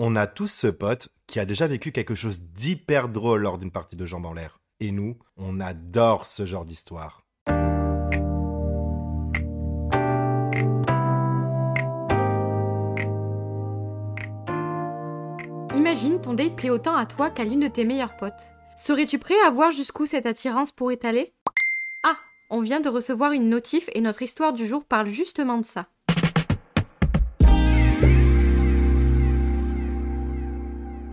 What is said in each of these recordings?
On a tous ce pote qui a déjà vécu quelque chose d'hyper drôle lors d'une partie de jambes en l'air. Et nous, on adore ce genre d'histoire. Imagine ton date plaît autant à toi qu'à l'une de tes meilleures potes. Serais-tu prêt à voir jusqu'où cette attirance pourrait aller? Ah, on vient de recevoir une notif et notre histoire du jour parle justement de ça.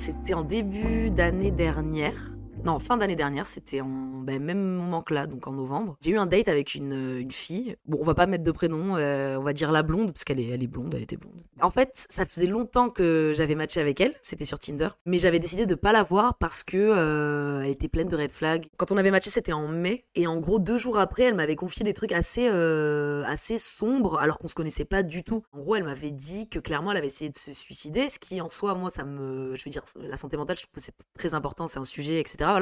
C'était en début d'année dernière. Non, fin d'année dernière, c'était en ben, même moment que là, donc en novembre. J'ai eu un date avec une, une fille. Bon, on va pas mettre de prénom, euh, on va dire la blonde, parce qu'elle est, elle est blonde, elle était blonde. En fait, ça faisait longtemps que j'avais matché avec elle, c'était sur Tinder, mais j'avais décidé de pas la voir parce que euh, elle était pleine de red flags. Quand on avait matché, c'était en mai, et en gros, deux jours après, elle m'avait confié des trucs assez, euh, assez sombres, alors qu'on se connaissait pas du tout. En gros, elle m'avait dit que clairement, elle avait essayé de se suicider, ce qui en soi, moi, ça me. Je veux dire, la santé mentale, je trouve c'est très important, c'est un sujet, etc.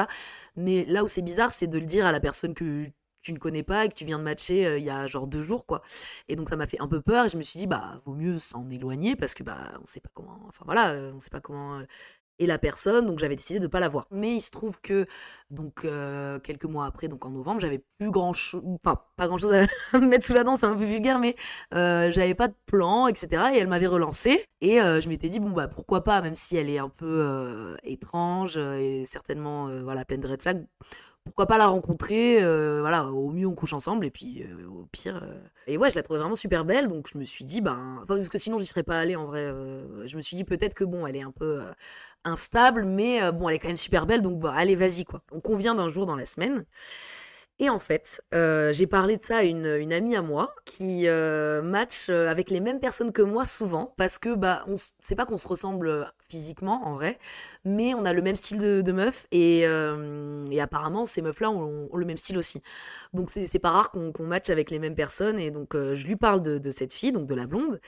Mais là où c'est bizarre, c'est de le dire à la personne que tu ne connais pas et que tu viens de matcher euh, il y a genre deux jours quoi. Et donc ça m'a fait un peu peur et je me suis dit bah vaut mieux s'en éloigner parce que bah on sait pas comment enfin voilà euh, on sait pas comment euh, est la personne donc j'avais décidé de pas la voir. Mais il se trouve que donc quelques mois après donc en novembre j'avais plus grand chose enfin pas grand chose à me mettre sous la dent c'est un peu vulgaire mais j'avais pas de plan etc et elle m'avait relancé. Et je m'étais dit bon bah pourquoi pas même si elle est un peu étrange et certainement voilà pleine de red flags pourquoi pas la rencontrer euh, voilà au mieux on couche ensemble et puis euh, au pire euh. et ouais je la trouvais vraiment super belle donc je me suis dit ben parce que sinon j'y serais pas allée en vrai je me suis dit peut-être que bon elle est un peu instable mais bon elle est quand même super belle donc bah, allez vas-y quoi on convient d'un jour dans la semaine et en fait, j'ai parlé de ça à une, une, amie à moi qui match avec les mêmes personnes que moi souvent parce que bah c'est pas qu'on se ressemble physiquement en vrai, mais on a le même style de, de meuf et, euh, et, apparemment ces meufs-là ont, ont, le même style aussi. Donc c'est pas rare qu'on qu matche avec les mêmes personnes et donc euh, je lui parle de, cette fille, donc de la blonde,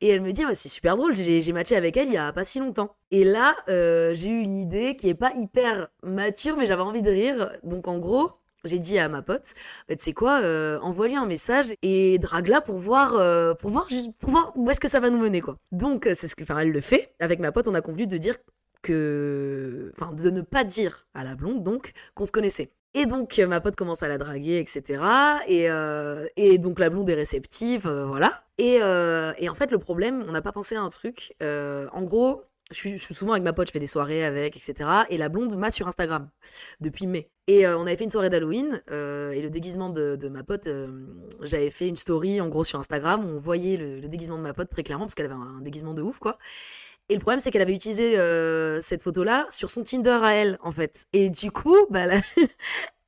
et elle me dit c'est super drôle, j'ai matché avec elle il y a pas si longtemps. Et là euh, j'ai eu une idée qui est pas hyper mature mais j'avais envie de rire. Donc en gros j'ai dit à ma pote, bah, tu sais quoi, euh, envoie-lui un message et drague-la pour voir, euh, pour voir, pour voir où est-ce que ça va nous mener quoi. Donc c'est ce que, enfin, elle le fait. Avec ma pote, on a convenu de dire que, enfin, de ne pas dire à la blonde donc qu'on se connaissait. Et donc ma pote commence à la draguer, etc. Et, euh, donc la blonde est réceptive, euh, voilà. Et, euh, et, en fait le problème, on n'a pas pensé à un truc. en gros, je suis, souvent avec ma pote, je fais des soirées avec, etc. Et la blonde m'a sur Instagram depuis mai. Et euh, on avait fait une soirée d'Halloween euh, et le déguisement de, ma pote, euh, j'avais fait une story en gros sur Instagram où on voyait le, déguisement de ma pote très clairement parce qu'elle avait un, déguisement de ouf quoi. Et le problème c'est qu'elle avait utilisé cette photo là sur son Tinder à elle en fait. Et du coup, bah,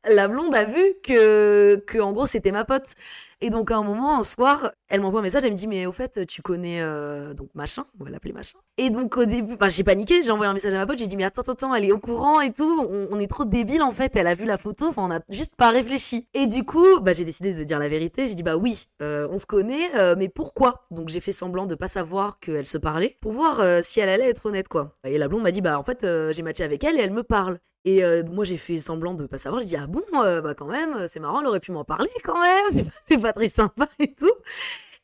la blonde a vu que, que en gros c'était ma pote. Et donc à un moment, un soir, elle m'envoie un message, elle me dit mais au fait tu connais euh, donc machin, on va l'appeler machin. Et donc au début, j'ai paniqué, j'ai envoyé un message à ma pote, j'ai dit mais attends attends, elle est au courant et tout, on, est trop débile en fait, elle a vu la photo, enfin on a juste pas réfléchi. Et du coup, bah j'ai décidé de dire la vérité, j'ai dit bah oui, euh, on se connaît, euh, mais pourquoi? Donc j'ai fait semblant de pas savoir qu'elle se parlait pour voir si elle allait être honnête quoi. Et la blonde m'a dit bah en fait j'ai matché avec elle et elle me parle. Et euh, moi, j'ai fait semblant de pas savoir. Je dis, ah bon, euh, bah quand même, c'est marrant, elle aurait pu m'en parler quand même, c'est pas, pas, très sympa et tout.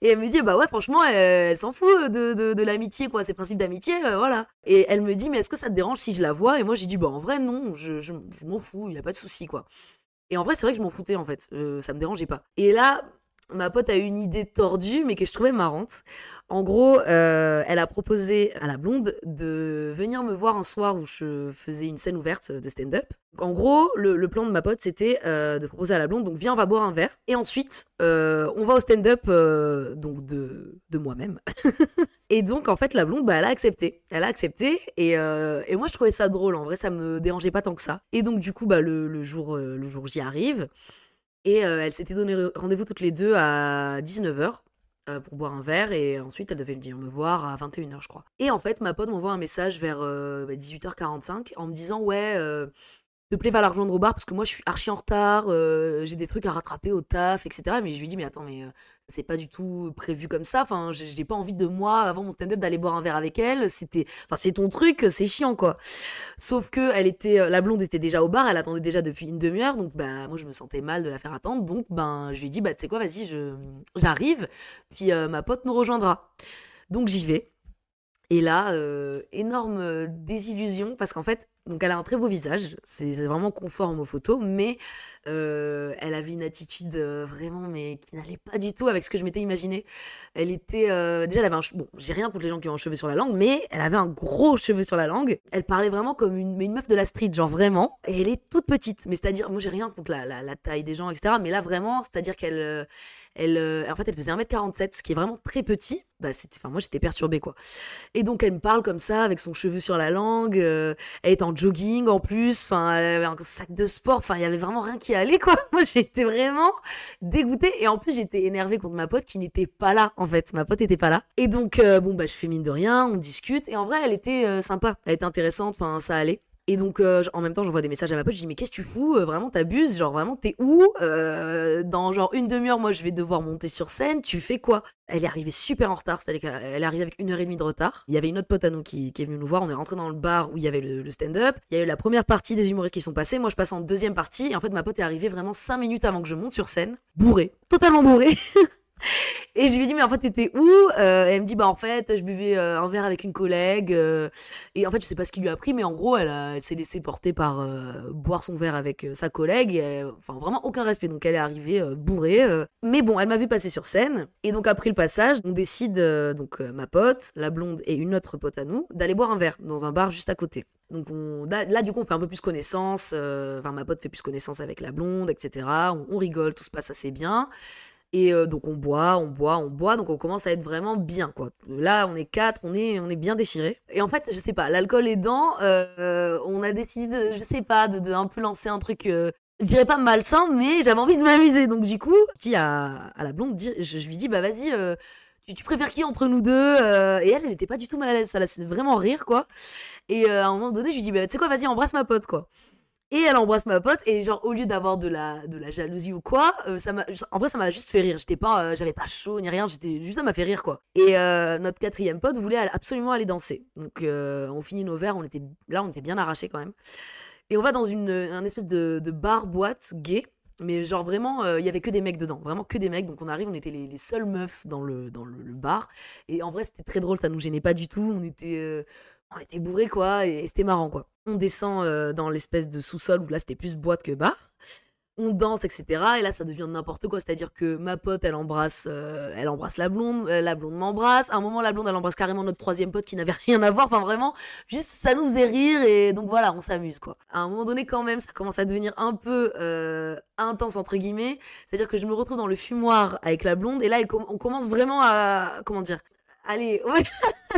Et elle me dit, bah ouais, franchement, elle, s'en fout de, de, l'amitié, quoi, ces principes d'amitié, euh, voilà. Et elle me dit, mais est-ce que ça te dérange si je la vois? Et moi, j'ai dit, bah en vrai, non, je m'en fous, il y a pas de souci, quoi. Et en vrai, c'est vrai que je m'en foutais, en fait, ça me dérangeait pas. Et là, ma pote a eu une idée tordue, mais que je trouvais marrante. En gros, euh, elle a proposé à la blonde de venir me voir un soir où je faisais une scène ouverte de stand-up. En gros, le, plan de ma pote, c'était euh, de proposer à la blonde, donc viens, on va boire un verre. Et ensuite, euh, on va au stand-up donc de, de moi-même. et donc, en fait, la blonde, bah, elle a accepté. Elle a accepté. Et, et moi, je trouvais ça drôle. En vrai, ça me dérangeait pas tant que ça. Et donc, du coup, bah, le, le jour, le jour j'y arrive. Et euh, elles s'étaient donné rendez-vous toutes les deux à 19h euh, pour boire un verre et ensuite elles devaient venir me voir à 21h je crois. Et en fait ma pote m'envoie un message vers euh, 18h45 en me disant ouais te plaît va la rejoindre au bar parce que moi je suis archi en retard, euh, j'ai des trucs à rattraper au taf, etc. Mais je lui dis mais attends mais euh, c'est pas du tout prévu comme ça. Enfin j'ai pas envie de moi avant mon stand-up d'aller boire un verre avec elle. C'était, enfin c'est ton truc, c'est chiant quoi. Sauf que elle était, la blonde était déjà au bar, elle attendait déjà depuis une demi-heure, donc bah moi je me sentais mal de la faire attendre. Donc ben je lui dit bah tu sais quoi vas-y je j'arrive, puis euh, ma pote nous rejoindra. Donc j'y vais. Et là, euh, énorme euh, désillusion parce qu'en fait, donc elle a un très beau visage, c'est vraiment conforme aux photos, mais euh, elle avait une attitude euh, vraiment, mais qui n'allait pas du tout avec ce que je m'étais imaginé. Elle était euh, déjà, elle avait un bon, j'ai rien contre les gens qui ont un cheveu sur la langue, mais elle avait un gros cheveu sur la langue. Elle parlait vraiment comme une, meuf de la street, genre vraiment. Et elle est toute petite, mais c'est-à-dire, moi j'ai rien contre la, taille des gens, etc. Mais là vraiment, c'est-à-dire qu'elle elle, euh, en fait, elle faisait 1m47, ce qui est vraiment très petit. Bah, enfin, moi, j'étais perturbée, quoi. Et donc, elle me parle comme ça, avec son cheveu sur la langue. euh, elle est en jogging, en plus. Enfin, elle avait un sac de sport. Enfin, il y avait vraiment rien qui allait, quoi. Moi, j'étais vraiment dégoûtée. Et en plus, j'étais énervée contre ma pote qui n'était pas là, en fait. Ma pote était pas là. Et donc, euh, bon, bah, je fais mine de rien, on discute. Et en vrai, elle était sympa. Elle était intéressante. Enfin, ça allait. Et donc, euh, en même temps, j'envoie des messages à ma pote. Je dis, mais qu'est-ce que tu fous Euh, Vraiment, t'abuses Genre, vraiment, t'es où Euh, Dans genre une demi-heure, moi, je vais devoir monter sur scène. Tu fais quoi? Elle est arrivée super en retard. C'est-à-dire qu'elle est arrivée avec une heure et demie de retard. Il y avait une autre pote à nous qui, est venue nous voir. On est rentré dans le bar où il y avait le, le stand-up. Il y a eu la première partie des humoristes qui sont passés. Moi, je passe en deuxième partie. Et en fait, ma pote est arrivée vraiment cinq minutes avant que je monte sur scène. Bourrée. Totalement bourrée. Et je lui ai dit, mais en fait, t'étais où? Euh, Elle me dit, bah en fait, je buvais euh, un verre avec une collègue. euh, et en fait, je sais pas ce qui lui a pris, mais en gros, elle, s'est laissée porter par boire son verre avec sa collègue. Enfin, vraiment aucun respect. Donc, elle est arrivée bourrée. Mais bon, elle m'a vu passer sur scène. Et donc, après le passage, on décide, donc ma pote, la blonde et une autre pote à nous, d'aller boire un verre dans un bar juste à côté. Donc on, là, du coup, on fait un peu plus connaissance. Enfin, ma pote fait plus connaissance avec la blonde, etc. On rigole, tout se passe assez bien. Et euh, donc on boit, on boit, on boit, donc on commence à être vraiment bien, quoi. Là, on est quatre, on est, on est bien déchirés. Et en fait, je sais pas, l'alcool aidant, euh, on a décidé, de, je sais pas, de, un peu lancer un truc, euh, je dirais pas malsain, mais j'avais envie de m'amuser. Donc du coup, je à, à la blonde, je, je lui dis, bah vas-y, euh, tu, préfères qui entre nous deux Et elle, elle était pas du tout mal à l'aise, ça la faisait vraiment rire, quoi. Et à un moment donné, je lui dis, bah tu sais quoi, vas-y, embrasse ma pote, quoi. Et elle embrasse ma pote et genre au lieu d'avoir de la de la jalousie ou quoi, euh, ça m'a en vrai ça m'a juste fait rire. J'étais pas euh, j'avais pas chaud ni rien, j'étais juste ça m'a fait rire quoi. Et euh, notre quatrième pote voulait absolument aller danser. Donc on finit nos verres, on était là on était bien arrachés quand même. Et on va dans une un espèce de, bar boîte gay. Mais genre vraiment, il y avait que des mecs dedans, vraiment que des mecs. Donc on arrive, on était les, les seules meufs dans le dans le, bar. Et en vrai c'était très drôle, ça nous gênait pas du tout. On était on était bourrés quoi, et c'était marrant quoi. On descend euh, dans l'espèce de sous-sol où là c'était plus boîte que bar. On danse, etc. Et là ça devient n'importe quoi. C'est-à-dire que ma pote elle embrasse, euh, elle embrasse la blonde, euh, la blonde m'embrasse. À un moment la blonde elle embrasse carrément notre troisième pote qui n'avait rien à voir. Enfin vraiment, juste ça nous faisait rire et donc voilà, on s'amuse quoi. À un moment donné quand même, ça commence à devenir un peu intense entre guillemets. C'est-à-dire que je me retrouve dans le fumoir avec la blonde et là on commence vraiment à comment dire. Allez, ouais,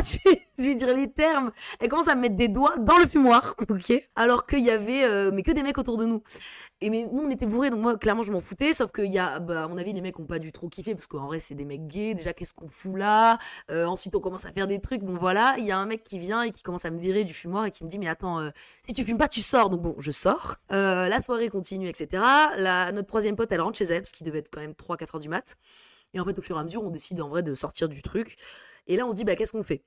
je, vais, dire les termes. Elle commence à me mettre des doigts dans le fumoir, ok? Alors qu'il y avait, euh, mais que des mecs autour de nous. Et mais nous, on était bourrés, donc moi, clairement, je m'en foutais. Sauf qu'il y a, bah, mon avis, les mecs ont pas dû trop kiffer, parce qu'en vrai, c'est des mecs gays. Déjà, qu'est-ce qu'on fout là? Euh, Ensuite, on commence à faire des trucs. Bon, voilà, il y a un mec qui vient et qui commence à me virer du fumoir et qui me dit, mais attends, euh, si tu fumes pas, tu sors. Donc bon, je sors. La soirée continue, etc. La, notre troisième pote, elle rentre chez elle, parce qu'il devait être quand même 3-4 heures du mat. Et en fait, au fur et à mesure, on décide en vrai de sortir du truc. Et là, on se dit, bah, qu'est-ce qu'on fait?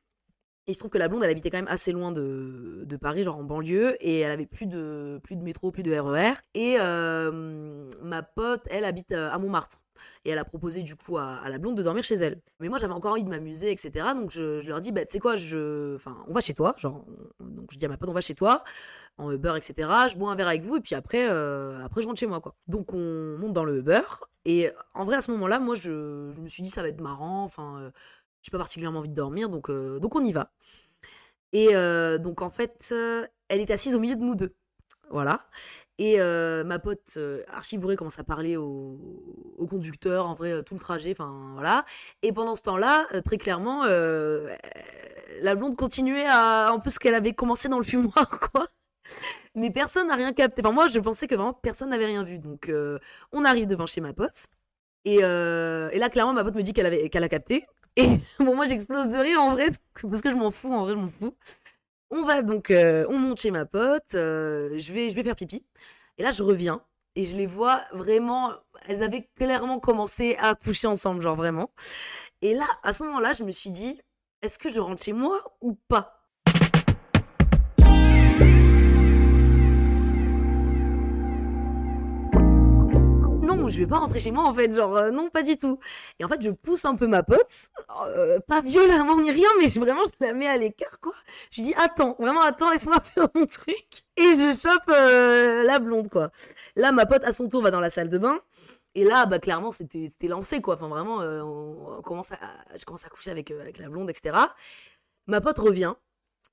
Il se trouve que la blonde, elle habitait quand même assez loin de, de Paris, genre en banlieue, et elle avait plus de, plus de métro, plus de RER. Et euh, ma pote, elle habite euh, à Montmartre. Et elle a proposé du coup à, la blonde de dormir chez elle. Mais moi, j'avais encore envie de m'amuser, etc. Donc je, je leur dis, bah, tu sais quoi, je... enfin, on va chez toi. Genre, on- donc je dis à ma pote, on va chez toi, en Uber, etc. Je bois un verre avec vous, et puis après, euh, après je rentre chez moi, quoi. Donc on monte dans le Uber. Et en vrai, à ce moment-là, moi, je, je me suis dit, ça va être marrant. Enfin, j'ai pas particulièrement envie de dormir, donc, euh, donc on y va. Et euh, donc en fait, euh, elle est assise au milieu de nous deux. Voilà. Et ma pote archi bourrée commence à parler au, conducteur, en vrai, tout le trajet, enfin voilà. Et pendant ce temps-là, très clairement, la blonde continuait à un peu ce qu'elle avait commencé dans le fumoir, quoi. Mais personne n'a rien capté. Enfin, moi, je pensais que vraiment personne n'avait rien vu. Donc, on arrive devant chez ma pote. Et, et là, clairement, ma pote me dit qu'elle qu'elle a capté. Et bon, moi, j'explose de rire en vrai, parce que je m'en fous, en vrai, je m'en fous. On va donc, euh, on monte chez ma pote, euh, je, vais, je vais faire pipi. Et là, je reviens et je les vois vraiment, elles avaient clairement commencé à coucher ensemble, genre vraiment. Et là, à ce moment-là, je me suis dit, est-ce que je rentre chez moi ou pas? Je vais pas rentrer chez moi en fait, genre euh, non, pas du tout. Et en fait, je pousse un peu ma pote, euh, pas violemment ni rien, mais je, vraiment je la mets à l'écart quoi. Je dis attends, vraiment attends, laisse-moi faire mon truc. Et je chope euh, la blonde quoi. Là, ma pote à son tour va dans la salle de bain. Et là, bah, clairement, c'était lancé, quoi. Enfin, vraiment, on, commence à, je commence à coucher avec, avec la blonde, etc. Ma pote revient.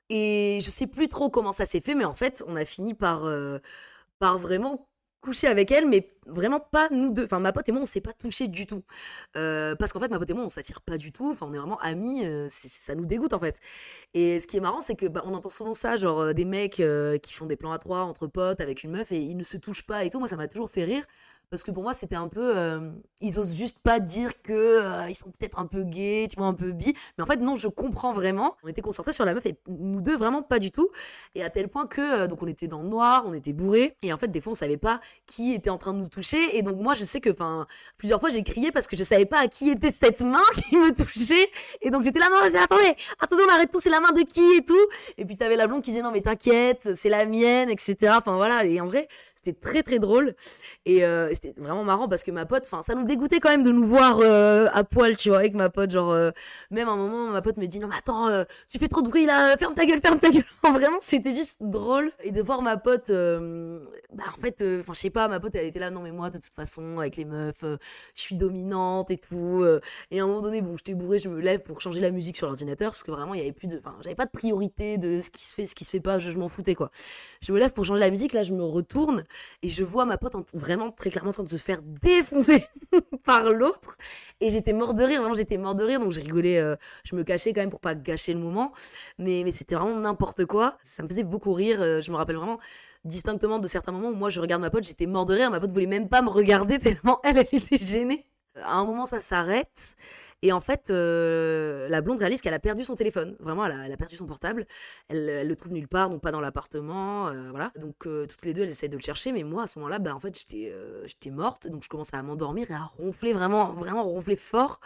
Et je sais plus trop comment ça s'est fait, mais en fait, on a fini par, par vraiment coucher avec elle, mais vraiment pas nous deux. Enfin, ma pote et moi, on s'est pas touché du tout. Euh, parce qu'en fait, ma pote et moi, on s'attire pas du tout. Enfin, on est vraiment amis. Euh, ça nous dégoûte, en fait. Et ce qui est marrant, c'est que bah, on entend souvent ça, genre euh, des mecs qui font des plans à trois entre potes avec une meuf et ils ne se touchent pas et tout. Moi, ça m'a toujours fait rire parce que pour moi c'était un peu euh, ils osent juste pas dire que euh, ils sont peut-être un peu gays tu vois un peu bi. Mais en fait non je comprends vraiment. On était concentrés sur la meuf et nous deux vraiment pas du tout. Et à tel point que euh, donc on était dans le noir on était bourrés. Et en fait des fois on savait pas qui était en train de nous toucher. Et donc moi je sais que enfin plusieurs fois j'ai crié parce que je savais pas à qui était cette main qui me touchait. Et donc j'étais là non attendez attendez on arrête tout c'est la main de qui et tout. Et puis t'avais la blonde qui disait non mais t'inquiète c'est la mienne etc enfin voilà. Et en vrai c'était très très drôle et euh, c'était vraiment marrant parce que ma pote, enfin ça nous dégoûtait quand même de nous voir euh, à poil, tu vois, avec ma pote. Genre euh, même à un moment, ma pote me dit non mais attends, tu fais trop de bruit là, ferme ta gueule, ferme ta gueule. vraiment, c'était juste drôle et de voir ma pote. bah en fait, enfin je sais pas, ma pote elle était là non mais moi de toute façon avec les meufs, je suis dominante et tout. et à un moment donné, bon, j'étais bourrée, je me lève pour changer la musique sur l'ordinateur parce que vraiment il y avait plus de, enfin j'avais pas de priorité de ce qui se fait, ce qui se fait pas, je, je m'en foutais quoi. Je me lève pour changer la musique, là je me retourne et je vois ma pote vraiment très clairement en train de se faire défoncer par l'autre. Et j'étais mort de rire, vraiment j'étais mort de rire, donc je rigolais, euh, je me cachais quand même pour pas gâcher le moment. Mais, mais c'était vraiment n'importe quoi. Ça me faisait beaucoup rire. Euh, je me rappelle vraiment distinctement de certains moments où moi je regarde ma pote, j'étais mort de rire. Ma pote voulait même pas me regarder tellement elle, elle était gênée. À un moment ça s'arrête. Et en fait, euh, la blonde réalise qu'elle a perdu son téléphone. Vraiment, elle a, perdu son portable. Elle, le trouve nulle part, donc pas dans l'appartement. Euh, voilà. Donc, euh, toutes les deux, elles essayent de le chercher. Mais moi, à ce moment-là, bah, en fait, j'étais, j'étais morte. Donc, je commence à m'endormir et à ronfler vraiment, vraiment ronfler fort.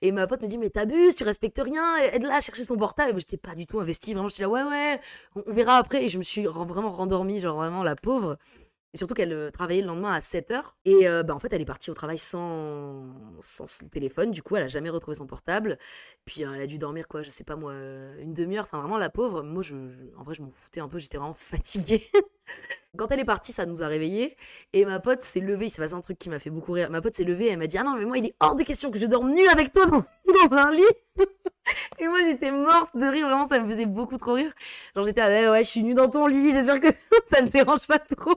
Et ma pote me dit, mais t'abuses, tu respectes rien. Aide-la à chercher son portable. Et moi, j'étais pas du tout investie. Vraiment, j'étais là, ouais, ouais, on, on, verra après. Et je me suis vraiment rendormie, genre vraiment la pauvre. Et surtout qu'elle euh, travaillait le lendemain à 7h. Et euh, bah, en fait, elle est partie au travail sans, sans son téléphone. Du coup, elle a jamais retrouvé son portable. Puis euh, elle a dû dormir, quoi, je sais pas moi, une demi-heure. Enfin, vraiment, la pauvre. Moi, je, en vrai, je m'en foutais un peu. J'étais vraiment fatiguée. Quand elle est partie, ça nous a réveillés. Et ma pote s'est levée. Il s'est passé un truc qui m'a fait beaucoup rire. Ma pote s'est levée. Elle m'a dit Ah non, mais moi, il est hors de question que je dorme nue avec toi dans, dans un lit. et moi, j'étais morte de rire. Vraiment, ça me faisait beaucoup trop rire. Genre, j'étais ouais, ouais, je suis nue dans ton lit. J'espère que ça ne dérange pas trop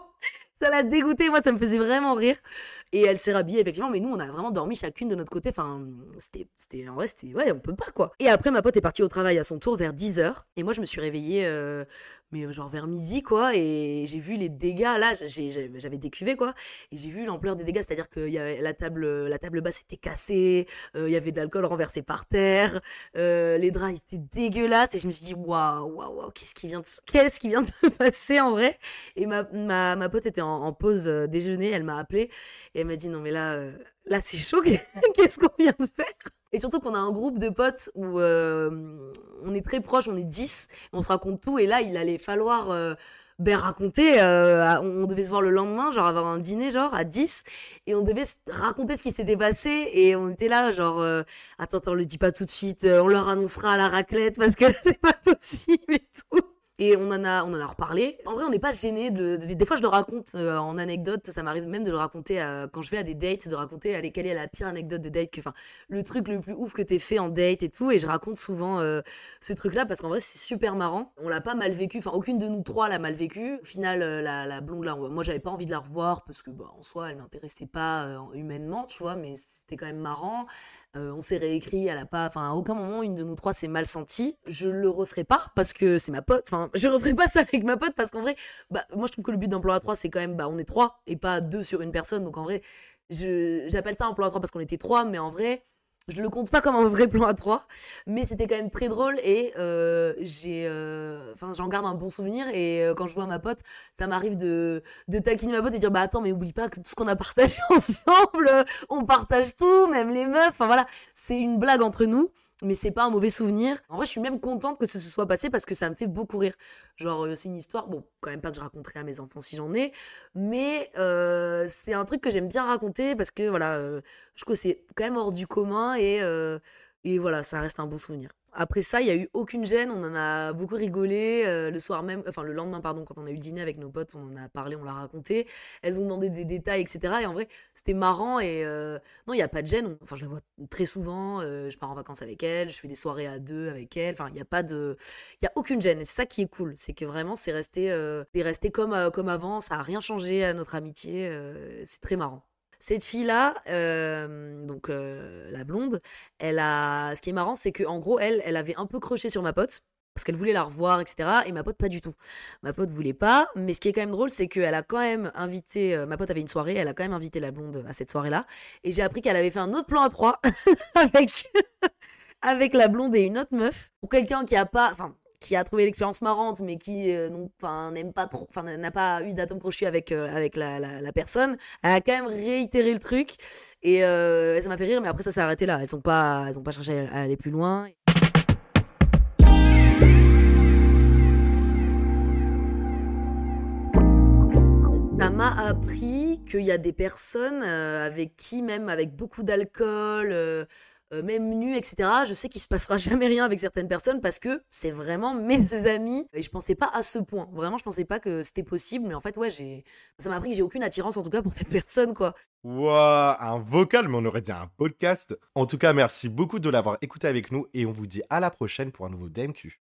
ça l'a dégoûté. Moi, ça me faisait vraiment rire. Et elle s'est rhabillée, effectivement. Mais nous, on a vraiment dormi chacune de notre côté. Enfin, c'était, c'était, en vrai, c'était, ouais, on peut pas, quoi. Et après, ma pote est partie au travail à son tour vers 10h. Et moi, je me suis réveillée, euh, mais genre vers midi quoi et j'ai vu les dégâts là j'avais décuvé quoi et j'ai vu l'ampleur des dégâts c'est à dire que la table la table basse était cassée euh, il y avait de l'alcool renversé par terre euh, les draps étaient dégueulasses et je me suis dit waouh waouh waouh qu'est-ce qui vient de qu'est-ce qui vient de se passer en vrai? Et ma, ma, ma pote était en, pause déjeuner elle m'a appelé et elle m'a dit non mais là là c'est chaud qu'est-ce qu'on vient de faire? Et surtout qu'on a un groupe de potes où euh, on est très proches, on est 10, on se raconte tout. Et là, il allait falloir euh, ben, raconter. Euh, on devait se voir le lendemain, genre avoir un dîner, genre à 10. Et on devait raconter ce qui s'était passé. Et on était là, genre, attends, attends, on le dit pas tout de suite, on leur annoncera à la raclette parce que c'est pas possible et tout. Et on en a, on en a reparlé. En vrai, on n'est pas gêné. De, des fois, je le raconte euh, en anecdote. Ça m'arrive même de le raconter quand je vais à des dates, de raconter allez, quelle est la pire anecdote de date, que, enfin, le truc le plus ouf que t'aies fait en date et tout. Et je raconte souvent euh, ce truc-là parce qu'en vrai, c'est super marrant. On l'a pas mal vécu. Enfin, aucune de nous trois l'a mal vécu. Au final, euh, la, la, blonde là, moi, j'avais pas envie de la revoir parce que, bah, en soi, elle m'intéressait pas humainement, tu vois, mais c'était quand même marrant. Euh, on s'est réécrit, elle a pas, enfin, à aucun moment une de nous trois s'est mal sentie. Je le referai pas parce que c'est ma pote. Enfin, je referai pas ça avec ma pote parce qu'en vrai, bah, moi je trouve que le but d'un plan à trois, c'est quand même, bah, on est trois et pas deux sur une personne. Donc en vrai, j'appelle ça un plan à trois parce qu'on était trois, mais en vrai, je le compte pas comme un vrai plan à trois, mais c'était quand même très drôle et euh, j'ai, euh, enfin, j'en garde un bon souvenir. Et euh, quand je vois ma pote, ça m'arrive de, de taquiner ma pote et dire bah attends, mais oublie pas que tout ce qu'on a partagé ensemble, on partage tout, même les meufs. Enfin voilà, c'est une blague entre nous. Mais c'est pas un mauvais souvenir. En vrai, je suis même contente que ce se soit passé parce que ça me fait beaucoup rire. Genre, euh, c'est une histoire, bon, quand même pas que je raconterai à mes enfants si j'en ai, mais euh, c'est un truc que j'aime bien raconter parce que voilà, euh, je trouve que c'est quand même hors du commun et, et voilà, ça reste un beau souvenir. Après ça, il y a eu aucune gêne, on en a beaucoup rigolé euh, le soir même, enfin le lendemain pardon, quand on a eu dîner avec nos potes, on en a parlé, on l'a raconté. Elles ont demandé des détails, etc. Et en vrai, c'était marrant et euh, non, il y a pas de gêne. Enfin, je la vois très souvent. euh, je pars en vacances avec elle, je fais des soirées à deux avec elle. Enfin, il y a pas de, il y a aucune gêne. Et c'est ça qui est cool, c'est que vraiment c'est resté, resté comme comme avant. Ça a rien changé à notre amitié. c'est très marrant. Cette fille-là, euh, donc euh, la blonde, elle a. Ce qui est marrant, c'est que en gros, elle, elle avait un peu croché sur ma pote parce qu'elle voulait la revoir, etc. Et ma pote pas du tout. Ma pote voulait pas. Mais ce qui est quand même drôle, c'est qu'elle a quand même invité. euh, ma pote avait une soirée, elle a quand même invité la blonde à cette soirée-là. Et j'ai appris qu'elle avait fait un autre plan à trois avec avec la blonde et une autre meuf. Pour quelqu'un qui a pas, enfin, qui a trouvé l'expérience marrante, mais qui euh, n'aime pas trop, n'a pas eu d'atome crochu avec, euh, la, personne, elle a quand même réitéré le truc. Et euh, ça m'a fait rire, mais après ça s'est arrêté là. Elles ont pas, pas cherché à aller plus loin. Ça m'a appris qu'il y a des personnes avec qui, même avec beaucoup d'alcool, euh, même nu, etc., je sais qu'il se passera jamais rien avec certaines personnes parce que c'est vraiment mes amis. Et je pensais pas à ce point. Vraiment, je pensais pas que c'était possible. Mais en fait, ouais, j'ai... ça m'a appris que j'ai aucune attirance, en tout cas, pour cette personne, quoi. Waouh, un vocal, mais on aurait dit un podcast. En tout cas, merci beaucoup de l'avoir écouté avec nous et on vous dit à la prochaine pour un nouveau DMQ.